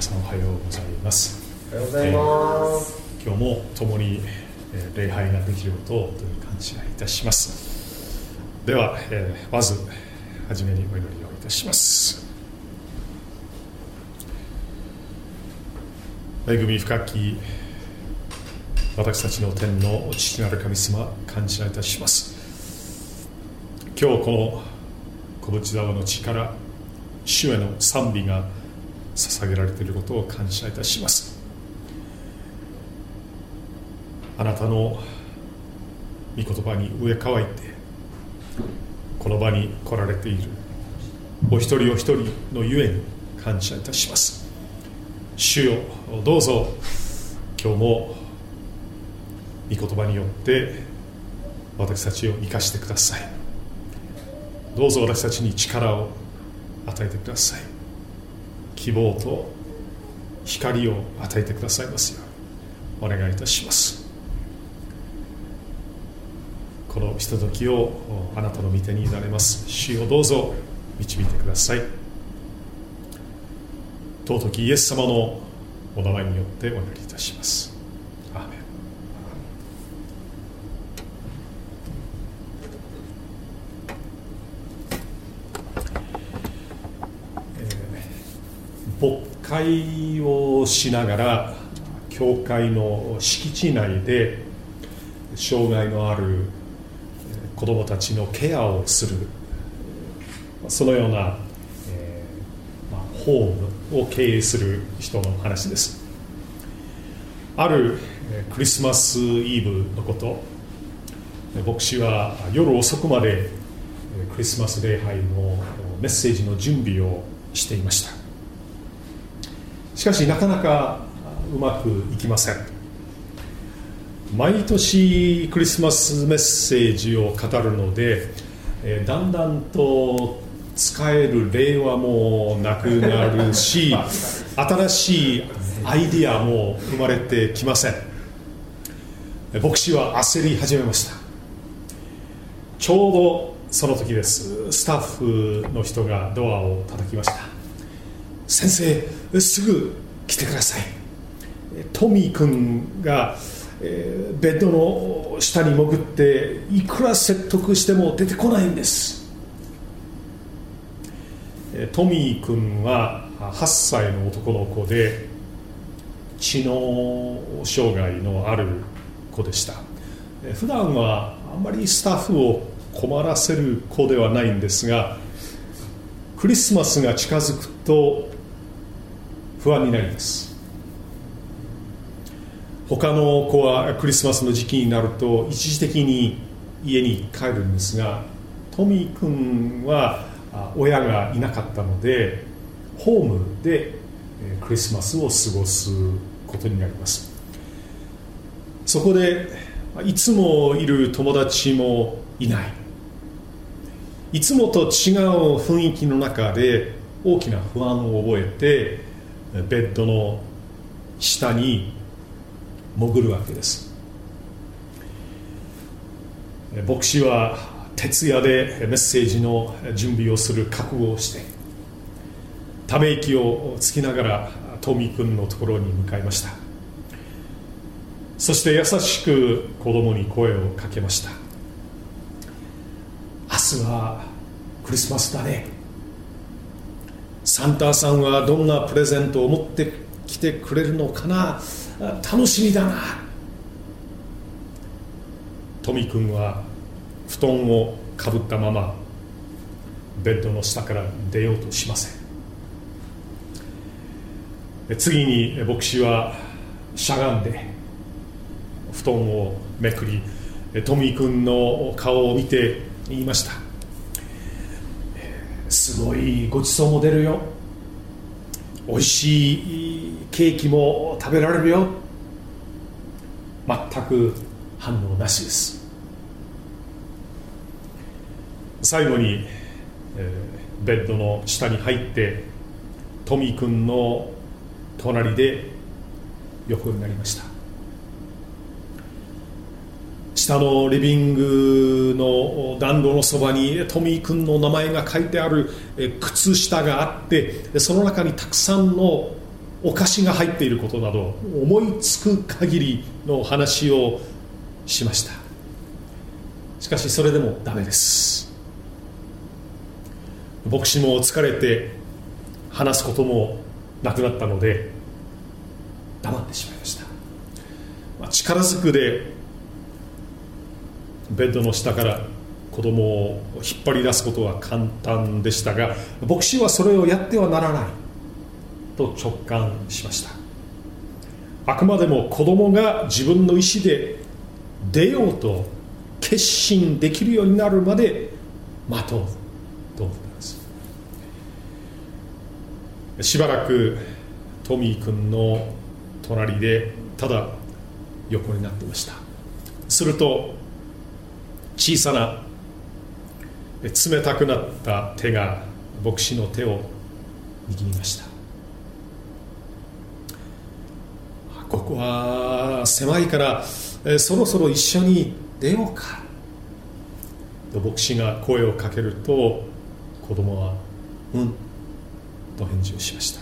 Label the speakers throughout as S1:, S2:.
S1: 皆さんおはようございます。
S2: おはようございます、
S1: えー、今日も共に、えー、礼拝ができることを感謝いたします。では、えー、まず初めにお祈りをいたします。恵み深き私たちの天の父なる神様感謝いたします。今日この小淵沢の力主への賛美が捧げられていることを感謝いたします。あなたの御言葉に植え替えてこの場に来られているお一人お一人のゆえに感謝いたします。主よどうぞ今日も御言葉によって私たちを生かしてください。どうぞ私たちに力を与えてください。希望と光を与えてくださいますようお願いいたします。このひとときをあなたの御手になれます。主をどうぞ導いてください。尊きイエス様のお名前によってお祈りいたします牧会をしながら教会の敷地内で障害のある子どもたちのケアをするそのような、えーまあ、ホームを経営する人の話です。あるクリスマスイブのこと牧師は夜遅くまでクリスマス礼拝のメッセージの準備をしていました。しかしなかなかうまくいきません。毎年クリスマスメッセージを語るので、えー、だんだんと使える例はもなくなるし 新しいアイディアも生まれてきません。牧師は焦り始めました。ちょうどその時です。スタッフの人がドアを叩きました。先生すぐ来てください。トミー君が、えー、ベッドの下に潜っていくら説得しても出てこないんです。トミー君は8歳の男の子で知能障害のある子でした。普段はあんまりスタッフを困らせる子ではないんですがクリスマスが近づくと不安になります。他の子はクリスマスの時期になると一時的に家に帰るんですがトミー君は親がいなかったのでホームでクリスマスを過ごすことになります。そこでいつもいる友達もいない。いつもと違う雰囲気の中で大きな不安を覚えてベッドの下に潜るわけです。牧師は徹夜でメッセージの準備をする覚悟をしてため息をつきながらトミー君のところに向かいました。そして優しく子供に声をかけました。明日はクリスマスだね。サンタさんはどんなプレゼントを持ってきてくれるのかな？楽しみだな。トミ君は布団をかぶったままベッドの下から出ようとしません。次に牧師はしゃがんで布団をめくりトミー君の顔を見て言いました。すごいごちそうも出るよ。美味しいケーキも食べられるよ。全く反応なしです。最後に、えー、ベッドの下に入ってトミー君の隣で横になりました。下のリビングの暖炉のそばにトミー君の名前が書いてある靴下があってその中にたくさんのお菓子が入っていることなど思いつく限りの話をしました。しかしそれでもダメです。牧師も疲れて話すこともなくなったので黙ってしまいました、まあ、力ずくでベッドの下から子供を引っ張り出すことは簡単でしたが牧師はそれをやってはならないと直感しました。あくまでも子供が自分の意思で出ようと決心できるようになるまで待とうと思います。しばらくトミー君の隣でただ横になってました。すると小さな。冷たくなった手が牧師の手を握りました。ここは狭いからそろそろ一緒に出ようか。と牧師が声をかけると子供は「うん」と返事をしました。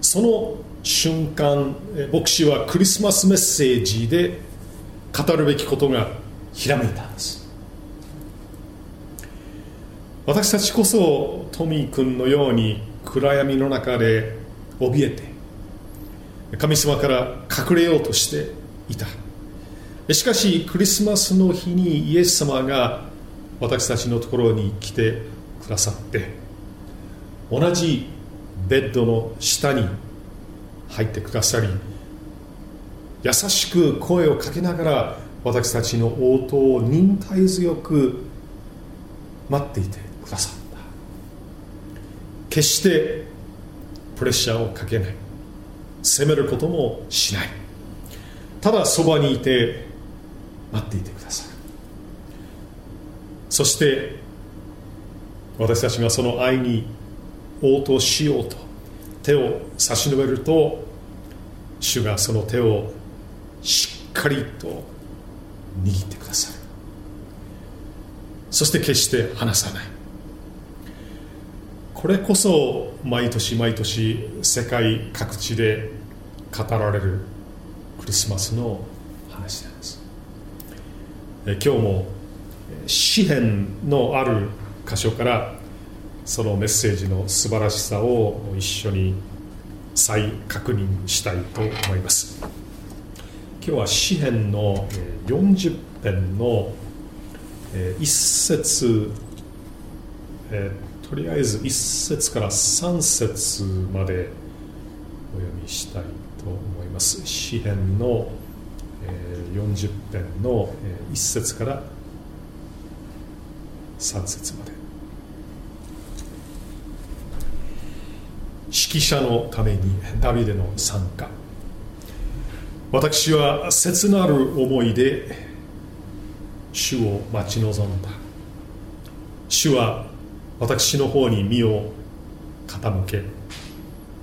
S1: その瞬間牧師はクリスマスメッセージで語るべきことがひらめいたんです。私たちこそトミー君のように暗闇の中で怯えて神様から隠れようとしていた。しかしクリスマスの日にイエス様が私たちのところに来てくださって同じベッドの下に入ってくださり優しく声をかけながら私たちの応答を忍耐強く待っていてくださった。決してプレッシャーをかけない。責めることもしない。ただそばにいて待っていてくださいそして私たちがその愛に応答しようと手を差し伸べると主がその手をしっかりと握ってくださるそして決して離さない。これこそ毎年毎年世界各地で語られるクリスマスの話なんです。今日も詩篇のある箇所からそのメッセージの素晴らしさを一緒に再確認したいと思います。今日は詩篇の40編の1節とりあえず1節から3節までお読みしたいと思います。詩篇の40編の1節から3節まで。指揮者のためにダビデの参加。私は切なる思いで主を待ち望んだ。主は私の方に身を傾け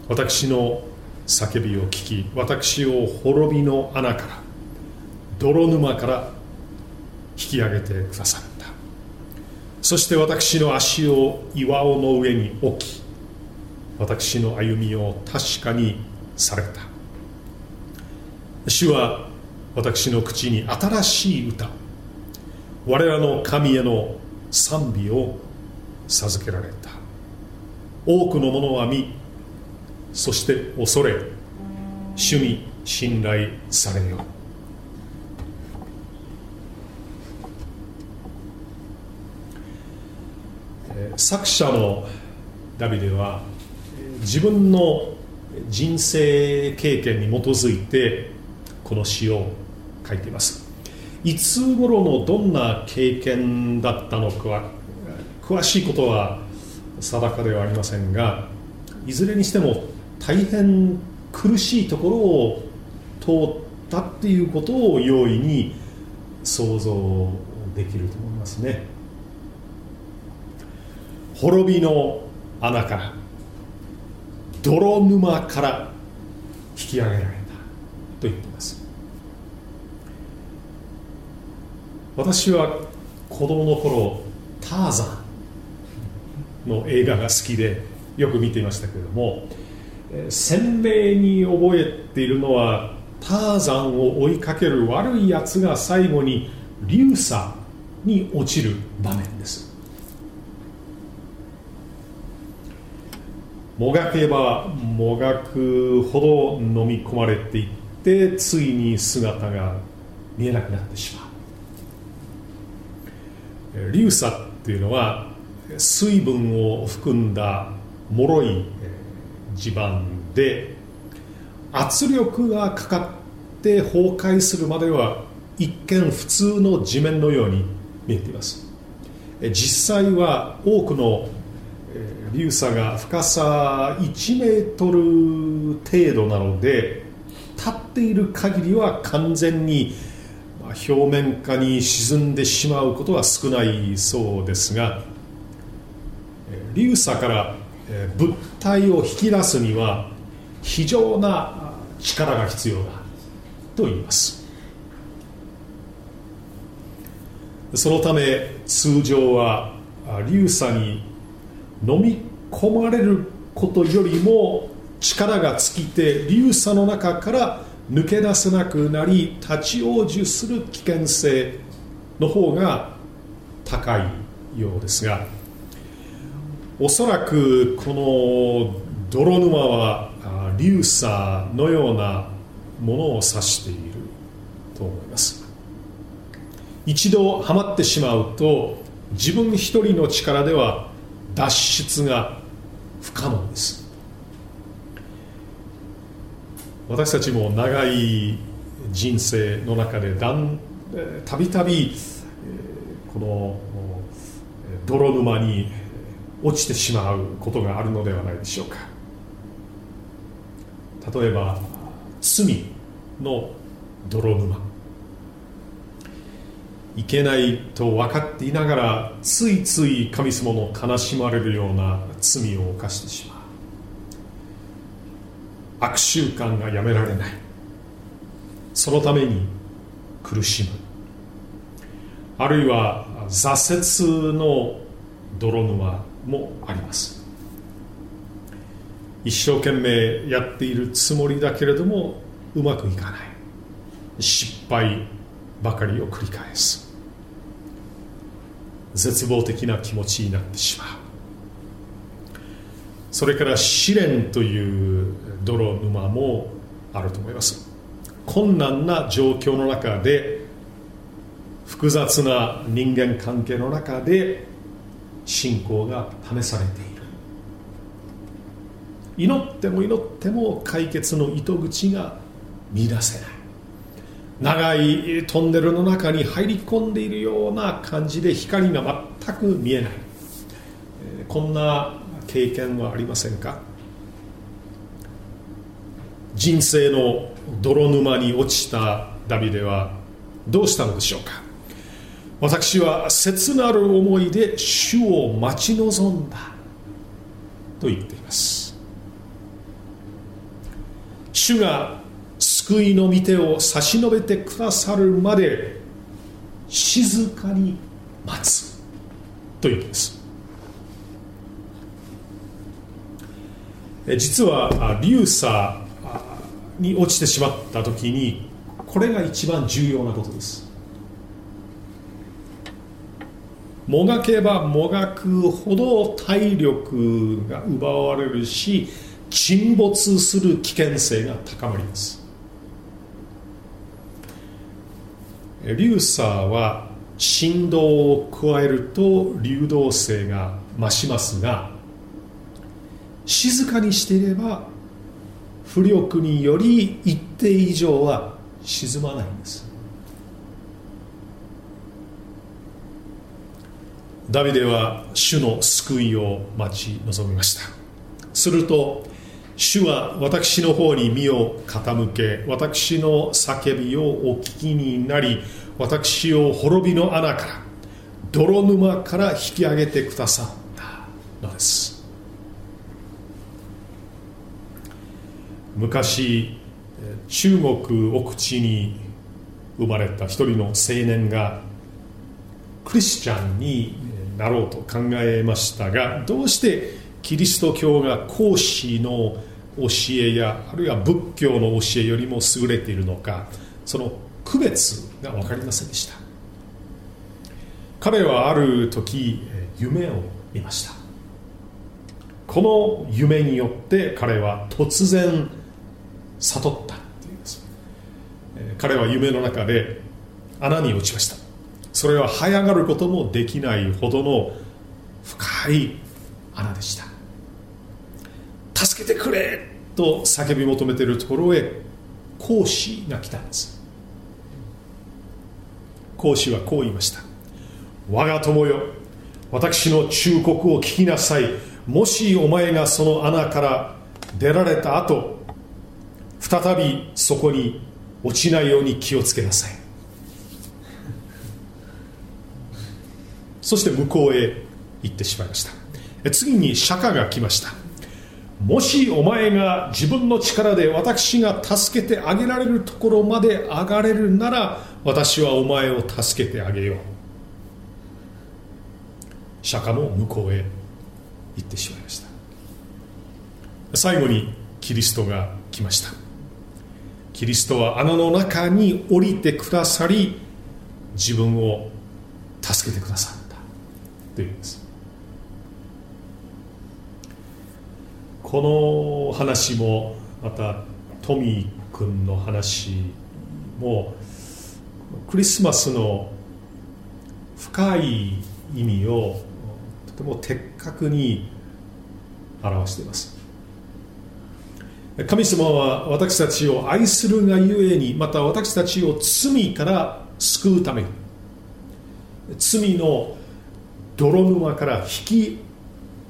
S1: 私の叫びを聞き私を滅びの穴から泥沼から引き上げてくださった。そして私の足を岩尾の上に置き私の歩みを確かにされた。主は私の口に新しい歌我らの神への賛美を授けられた。多くの者は見そして恐れ主に信頼されよ。作者のダビデは自分の人生経験に基づいてこの詩を書いています。いつ頃のどんな経験だったのかは詳しいことは定かではありませんがいずれにしても大変苦しいところを通ったっていうことを容易に想像できると思いますね。滅びの穴から泥沼から引き上げられと言っています。私は子供の頃ターザンの映画が好きでよく見ていましたけれども鮮明に覚えているのはターザンを追いかける悪いやつが最後に流砂に落ちる場面です。もがけばもがくほど飲み込まれていってついに姿が見えなくなってしまう。流砂っていうのは水分を含んだ脆い地盤で圧力がかかって崩壊するまでは一見普通の地面のように見えています。実際は多くの流砂が深さ1メートル程度なのでっている限りは完全に表面下に沈んでしまうことは少ないそうですが流砂から物体を引き出すには非常な力が必要だと言います。そのため通常は流砂に飲み込まれることよりも力が尽きて流砂の中から抜け出せなくなり立ち往生する危険性の方が高いようですがおそらくこの泥沼は流砂のようなものを指していると思います。一度はまってしまうと自分一人の力では脱出が不可能です。私たちも長い人生の中でたびたびこの泥沼に落ちてしまうことがあるのではないでしょうか。例えば罪の泥沼。いけないと分かっていながらついつい神様の悲しまれるような罪を犯してしまう。悪習慣がやめられない。そのために苦しむ。あるいは挫折の泥沼もあります。一生懸命やっているつもりだけれどもうまくいかない。失敗ばかりを繰り返す。絶望的な気持ちになってしまう。それから試練という泥沼もあると思います。困難な状況の中で複雑な人間関係の中で信仰が試されている。祈っても祈っても解決の糸口が見出せない。長いトンネルの中に入り込んでいるような感じで光が全く見えない。こんな経験はありませんか？人生の泥沼に落ちたダビデはどうしたのでしょうか？私は切なる思いで主を待ち望んだと言っています。主が救いの御手を差し伸べてくださるまで静かに待つと言いうんです。実は流砂に落ちてしまった時にこれが一番重要なことです。もがけばもがくほど体力が奪われるし沈没する危険性が高まります。流砂は振動を加えると流動性が増しますが静かにしていれば浮力により一定以上は沈まないんです。ダビデは主の救いを待ち望みました。すると主は私の方に身を傾け私の叫びをお聞きになり私を滅びの穴から泥沼から引き上げてくださったのです。昔中国奥地に生まれた一人の青年がクリスチャンになろうと考えましたがどうしてキリスト教が講師の教えやあるいは仏教の教えよりも優れているのかその区別が分かりませんでした。彼はある時夢を見ました。この夢によって彼は突然悟ったっていうんです彼は夢の中で穴に落ちました。それは這い上がることもできないほどの深い穴でした。助けてくれと叫び求めているところへ講師が来たんです。講師はこう言いました。我が友よ私の忠告を聞きなさい。もしお前がその穴から出られた後再びそこに落ちないように気をつけなさい。そして向こうへ行ってしまいました。次に釈迦が来ました。もしお前が自分の力で私が助けてあげられるところまで上がれるなら私はお前を助けてあげよう。釈迦も向こうへ行ってしまいました。最後にキリストが来ました。キリストは穴の中に降りてくださり自分を助けてくださった。というんです。この話もまたトミー君の話もクリスマスの深い意味をとても的確に表しています。神様は私たちを愛するがゆえにまた私たちを罪から救うために罪の泥沼から引き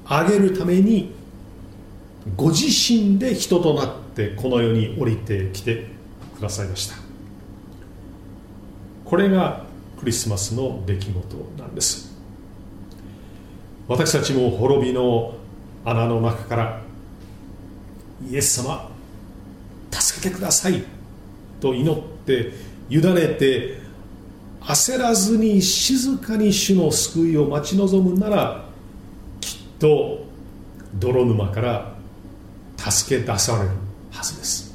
S1: 上げるためにご自身で人となってこの世に降りてきてくださいました。これがクリスマスの出来事なんです。私たちも滅びの穴の中からイエス様助けてくださいと祈って委ねて焦らずに静かに主の救いを待ち望むならきっと泥沼から助け出されるはずです。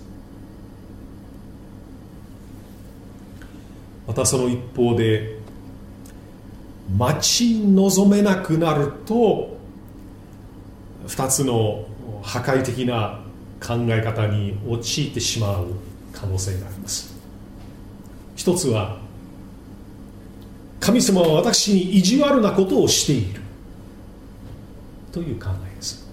S1: またその一方で待ち望めなくなると2つの破壊的な考え方に陥ってしまう可能性があります。一つは神様は私に意地悪なことをしている。という考えです。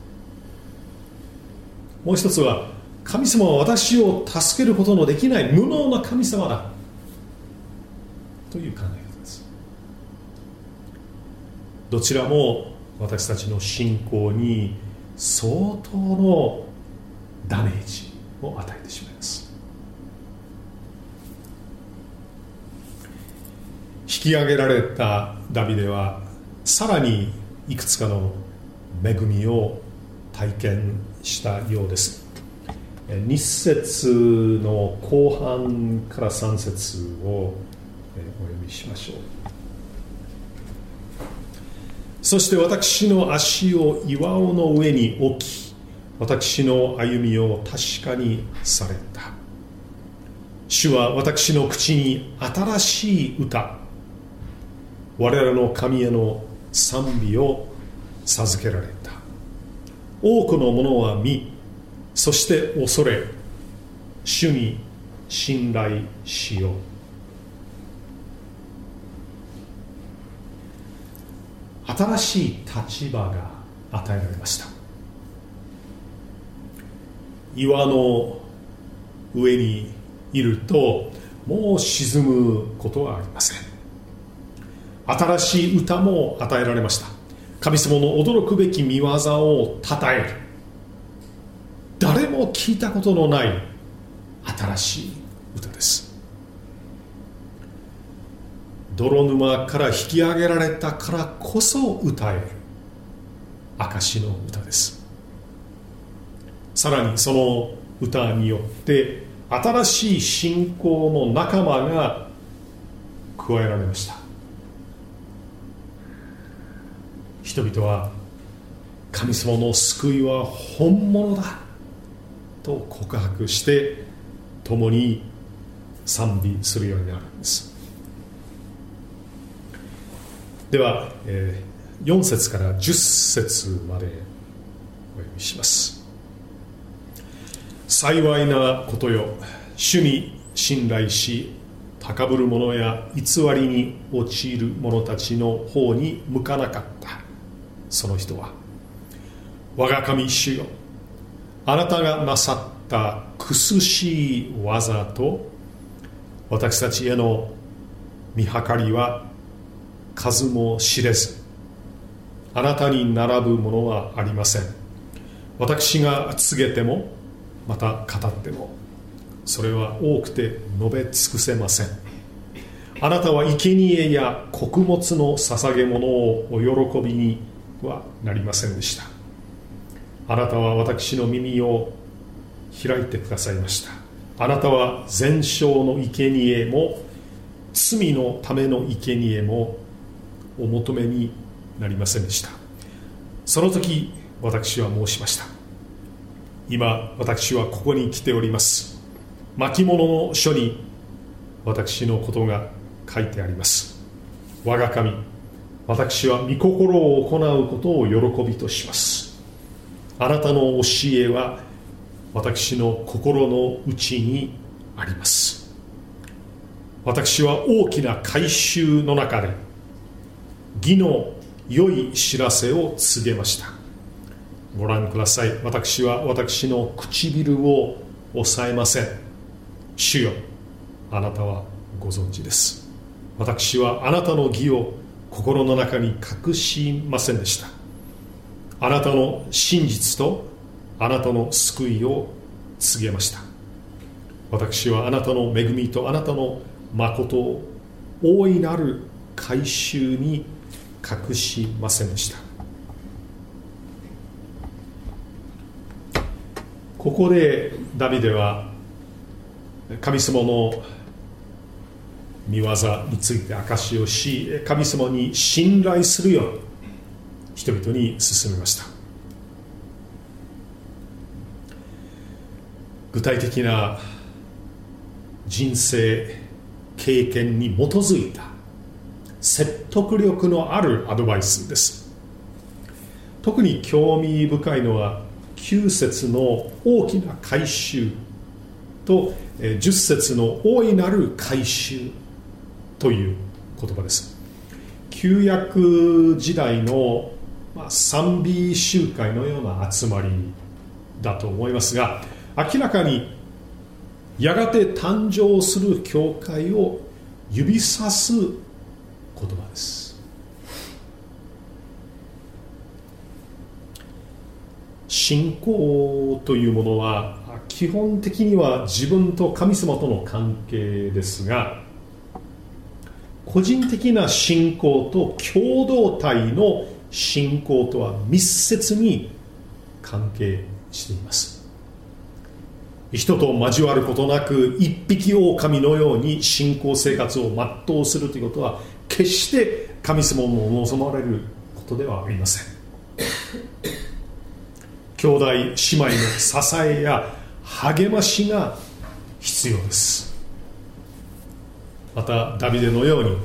S1: もう一つは神様は私を助けることのできない無能な神様だ。という考え方です。どちらも私たちの信仰に相当のダメージを与えてしまいます。引き上げられたダビデはさらにいくつかの恵みを体験したようです。2節の後半から3節をお読みしましょう。そして私の足を岩尾の上に置き私の歩みを確かにされた。主は私の口に新しい歌。我々の神への賛美を授けられた。多くの者は見そして恐れ主に信頼しよう。新しい立場が与えられました。岩の上にいるともう沈むことはありません。新しい歌も与えられました。神様の驚くべき見業をたたえる。誰も聞いたことのない新しい歌です。泥沼から引き上げられたからこそ歌える。証の歌です。さらにその歌によって新しい信仰の仲間が加えられました。人々は神様の救いは本物だ。と告白して共に賛美するようになるんです。では、えー、4節から10節までお読みします。幸いなことよ。主に信頼し高ぶる者や偽りに陥る者たちの方に向かなかった。その人は我が神主よあなたがなさった苦しい技と私たちへの見計りは数も知れず。あなたに並ぶものはありません。私が告げてもまた語ってもそれは多くて述べ尽くせません。あなたは生贄や穀物の捧げ物をお喜びにはなりませんでした。あなたは私の耳を開いてくださいました。あなたは全焼の生贄も罪のための生贄もお求めになりませんでした。その時私は申しました。今私はここに来ております。巻物の書に私のことが書いてあります。我が神私は御心を行うことを喜びとします。あなたの教えは私の心の内にあります。私は大きな改宗の中で義の良い知らせを告げました。ご覧ください。私は私の唇を抑えません。主よあなたはご存知です。私はあなたの義を心の中に隠しませんでした。あなたの真実とあなたの救いを告げました。私はあなたの恵みとあなたの誠を大いなる改宗に隠しませんでした。ここでダビデは神様の見業について証しをし神様に信頼するように人々に進みました。具体的な人生経験に基づいた説得力のあるアドバイスです。特に興味深いのは9節の大きな改宗と10節の大いなる改宗という言葉です。旧約時代の賛美集会のような集まりだと思いますが明らかにやがて誕生する教会を指さす言葉です。信仰というものは基本的には自分と神様との関係ですが個人的な信仰と共同体の信仰とは密接に関係しています。人と交わることなく一匹狼のように信仰生活を全うするということは決して神様も望まれることではありません。兄弟姉妹の支えや励ましが必要です。またダビデのように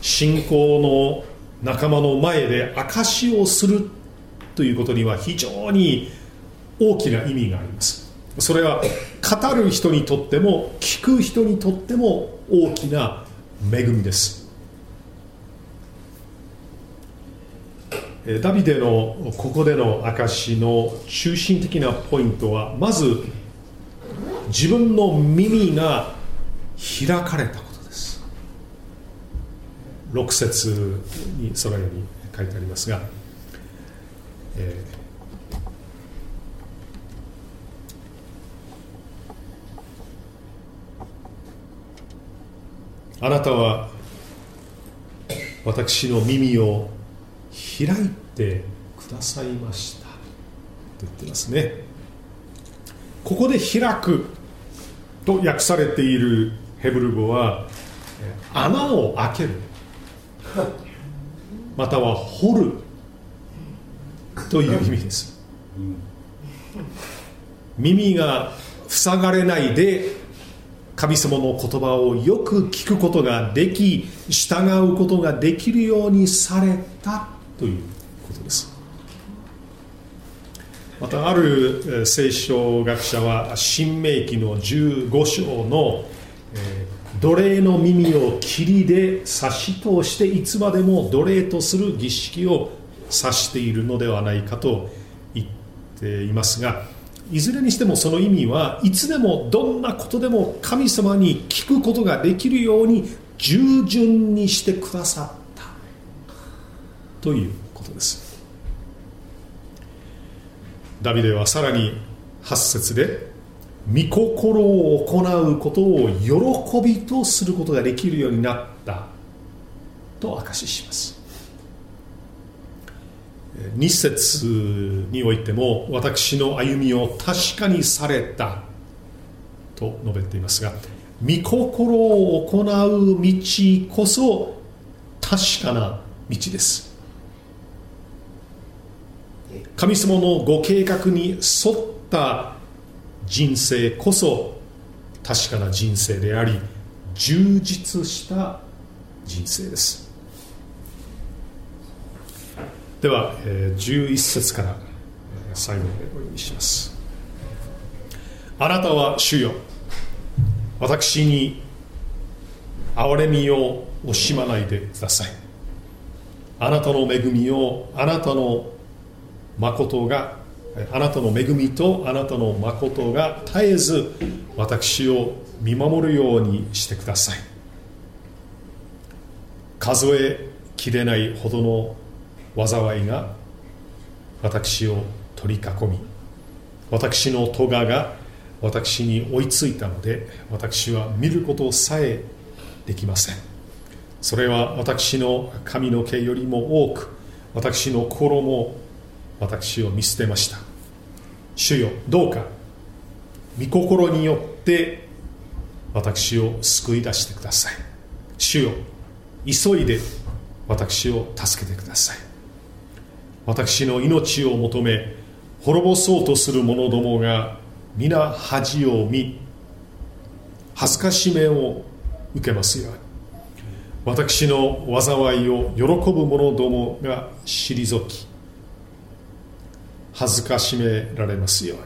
S1: 信仰の仲間の前で証しをするということには非常に大きな意味があります。それは語る人にとっても聞く人にとっても大きな恵みです。ダビデのここでの証の中心的なポイントはまず自分の耳が開かれたことです。6節にそのように書いてありますが、えー、あなたは私の耳を開いてくださいました。と言ってますね。ここで開くと訳されているヘブル語は穴を開ける。または掘るという意味です。耳が塞がれないで神様の言葉をよく聞くことができ従うことができるようにされたということです。またある聖書学者は新明記の15章の、え奴隷の耳を霧で差し通していつまでも奴隷とする儀式を指しているのではないかと言っていますがいずれにしてもその意味はいつでもどんなことでも神様に聞くことができるように従順にしてくださっということです。ダビデはさらに8節で御心を行うことを喜びとすることができるようになったと証しします。2節においても私の歩みを確かにされたと述べていますが御心を行う道こそ確かな道です。神様のご計画に沿った人生こそ確かな人生であり充実した人生です。では、11節から最後までお読みします。あなたは主よ。私に憐れみを惜しまないでください。あなたの恵みをあなたの誠があなたの恵みとあなたの誠が絶えず私を見守るようにしてください。数えきれないほどの災いが私を取り囲み私の咎が私に追いついたので私は見ることさえできません。それは私の髪の毛よりも多く私の心も私を見捨てました。主よどうか御心によって私を救い出してください。主よ急いで私を助けてください。私の命を求め滅ぼそうとする者どもが皆恥を見恥ずかしめを受けますように。私の災いを喜ぶ者どもが退き恥ずかしめられますように。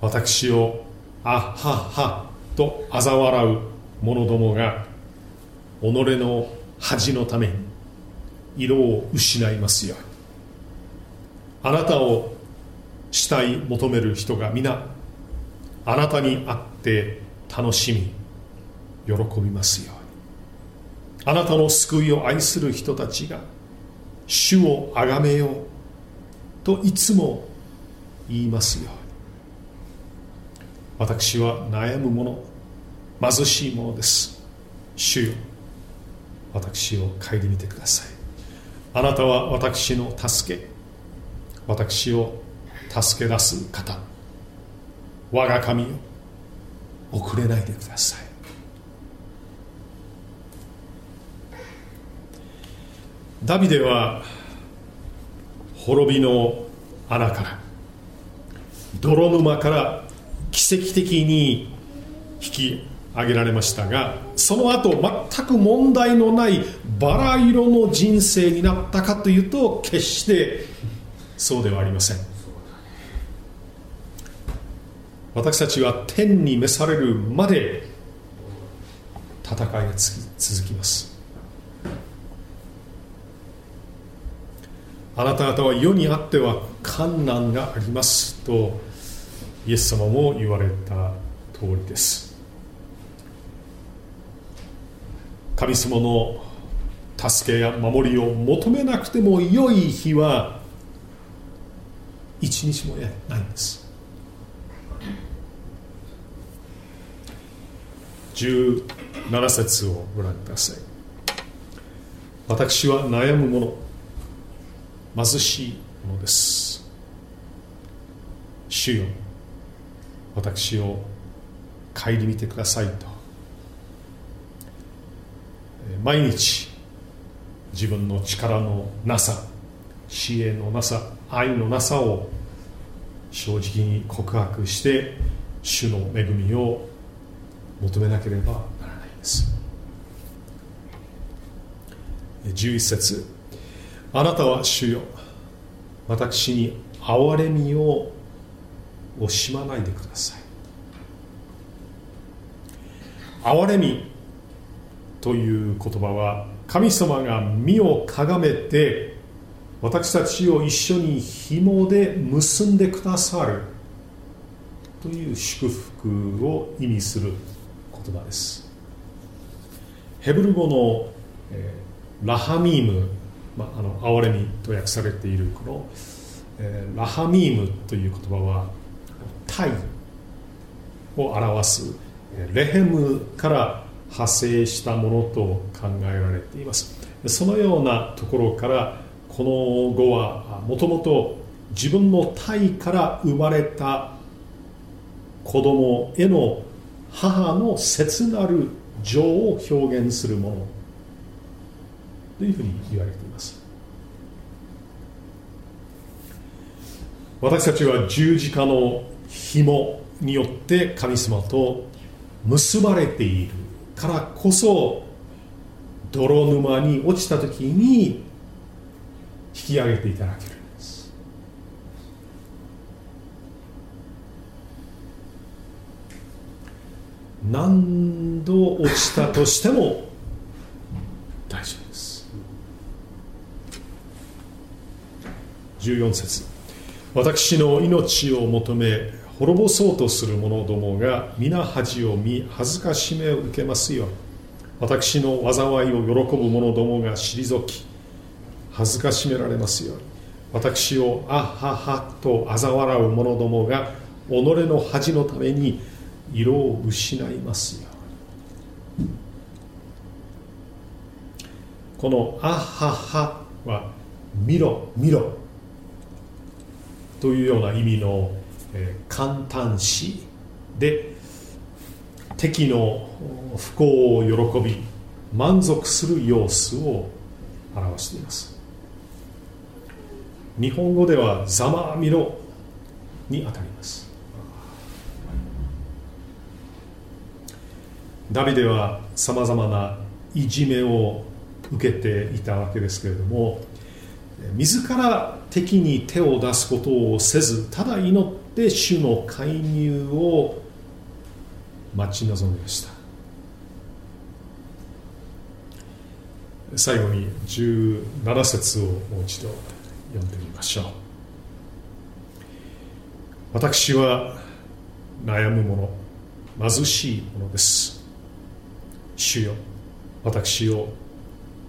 S1: 私をあっはっはと嘲笑う者どもが己の恥のために色を失いますように。あなたを慕い求める人が皆あなたに会って楽しみ喜びますように。あなたの救いを愛する人たちが主をあがめよう。といつも言いますよ。うに私は悩む者貧しい者です。主よ私を顧みてください。あなたは私の助け私を助け出す方。我が神よ遅れないでください。ダビデは滅びの穴から泥沼から奇跡的に引き挙げられましたがその後全く問題のないバラ色の人生になったかというと決してそうではありません。私たちは天に召されるまで戦いが続きます。あなた方は世にあっては困難がありますとイエス様も言われた通りです。神様の助けや守りを求めなくても良い日は一日もないんです。17節をご覧ください。私は悩む者貧しいものです。主よ私を顧みてくださいと。毎日自分の力のなさ知恵のなさ愛のなさを正直に告白して主の恵みを求めなければならないんです。11節。あなたは主よ。私に憐れみを惜しまないでください。憐れみという言葉は神様が身をかがめて私たちを一緒に紐で結んでくださる。という祝福を意味する言葉です。ヘブル語の、えー、ラハミーム、まあ、あの憐れみと訳されているこの、えー、ラハミームという言葉はタイを表すレヘムから派生したものと考えられています。そのようなところからこの語はもともと自分の体から生まれた子供への母の切なる情を表現するもの。というふうに言われています。私たちは十字架の紐によって神様と結ばれているからこそ泥沼に落ちた時に引き上げていただけるんです。何度落ちたとしても大丈夫です14節。私の命を求め滅ぼそうとする者どもが皆恥を見恥ずかしめを受けますよ私の災いを喜ぶ者どもが退き恥ずかしめられますように。私をあははと嘲笑う者どもが己の恥のために色を失いますよこのあははは見ろ見ろ。というような意味のえ簡単詞で敵の不幸を喜び満足する様子を表しています。日本語ではざまみろにあたります。ダビデはさまざまないじめを受けていたわけですけれども自ら敵に手を出すことをせずただ祈って主の介入を待ち望みました。最後に17節をもう一度読んでみましょう。私は悩む者貧しい者です。主よ私を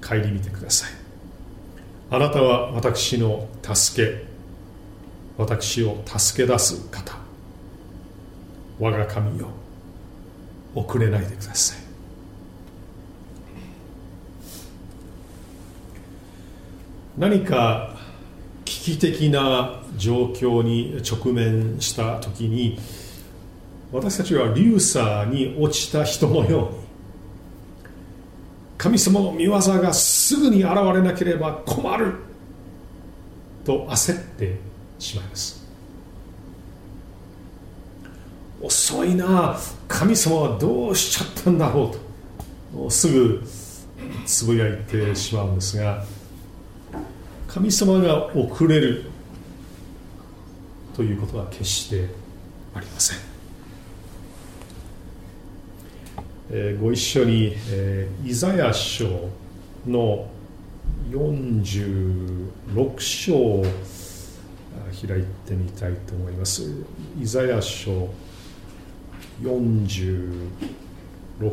S1: 顧みてください。あなたは私の助け私を助け出す方。我が神よ遅れないでください。何か危機的な状況に直面した時に私たちは流砂に落ちた人のように神様の御業がすぐに現れなければ困る。と焦ってしまいます。遅いな神様はどうしちゃったんだろうと。すぐつぶやいてしまうんですが神様が遅れるということは決してありません。えー、ご一緒に、えー、イザヤ書の46章を開いてみたいと思います。イザヤ書46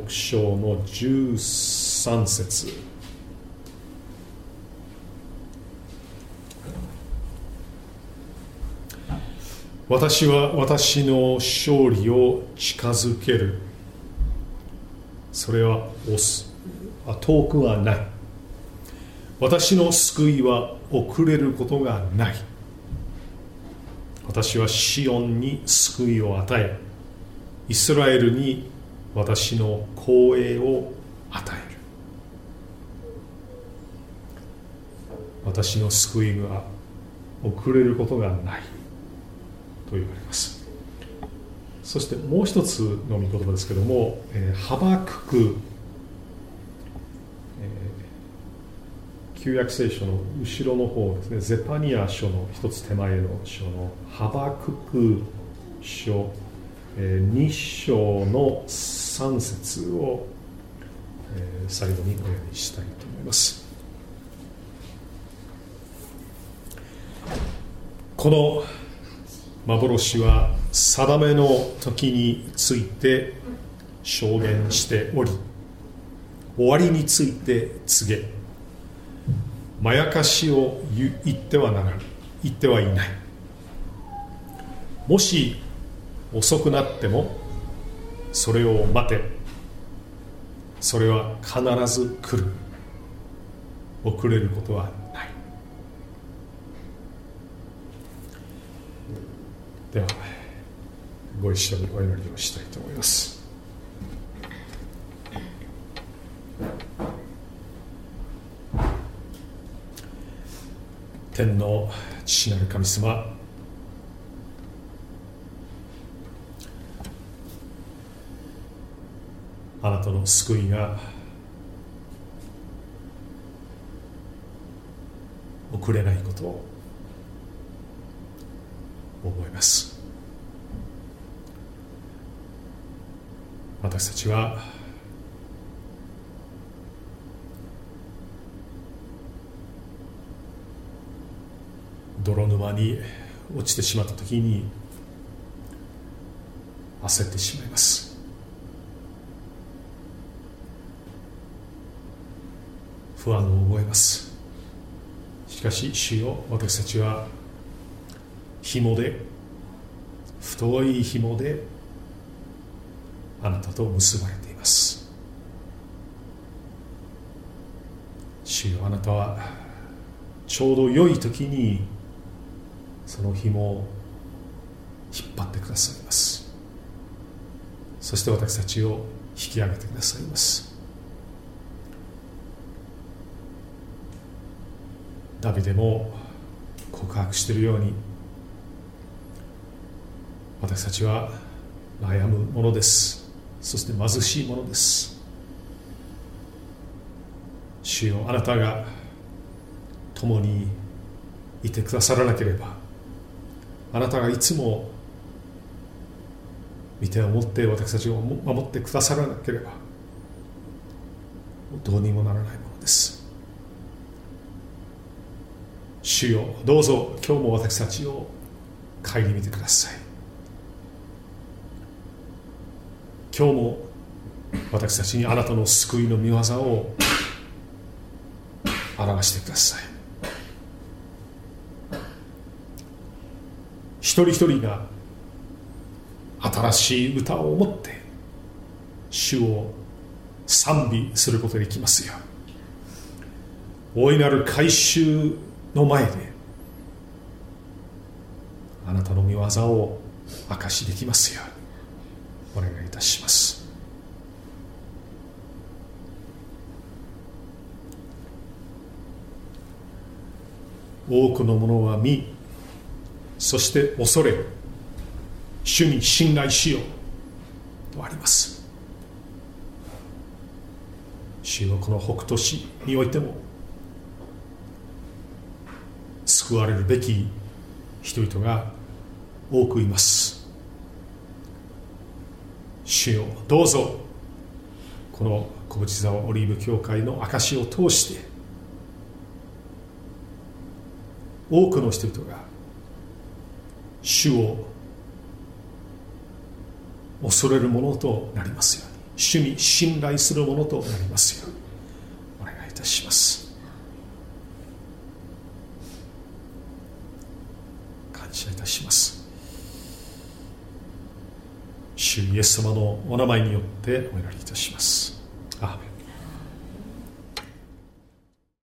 S1: 章の13節私は私の勝利を近づけるそれは押す。遠くはない。私の救いは遅れることがない。私はシオンに救いを与えイスラエルに私の光栄を与える。私の救いが遅れることがないと言われます。そしてもう一つの御言葉ですけども、えー、ハバクク、えー、旧約聖書の後ろの方ですねゼパニア書の一つ手前の書のハバクク書、えー、2章の3節を、えー、最後にお読みしたいと思います。この幻は定めの時について証言しており終わりについて告げ。まやかしを言ってはならぬ言ってはいない。もし遅くなってもそれを待て。それは必ず来る。遅れることはない。ではご一緒にお祈りをしたいと思います。天の父なる神様あなたの救いが遅れないことを思います。私たちは泥沼に落ちてしまった時に焦ってしまいます。不安を覚えます。しかし主よ私たちは紐で太い紐でと結ばれています。主よあなたはちょうど良い時にその紐を引っ張ってくださいます。そして私たちを引き上げてくださいます。ダビデも告白しているように私たちは悩むものです。そして貧しいものです。主よあなたが共にいてくださらなければあなたがいつも見てを持って私たちを守ってくださらなければどうにもならないものです。主よどうぞ今日も私たちを顧みてください。今日も私たちにあなたの救いの御業を表してください。一人一人が新しい歌を持って主を賛美することできますよ大いなる改宗の前であなたの御業を証しできますよう。にお願いいたします。多くの者は見そして恐れ主に信頼しようとあります。主はこの北斗市においても救われるべき人々が多くいます。主よどうぞ。この小淵沢オリーブ教会の証を通して多くの人々が主を恐れるものとなりますように主に信頼するものとなりますようにお願いいたします。感謝いたします。主イエス様のお名前によってお祈りいたします。ア